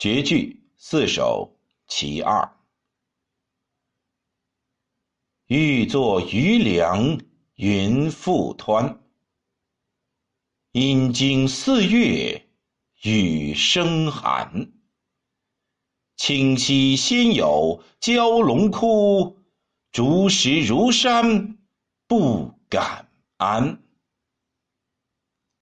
绝句四首其二。欲作渔梁云复湍，阴经四月雨声寒。清溪先有蛟龙窟，竹石如山不敢安。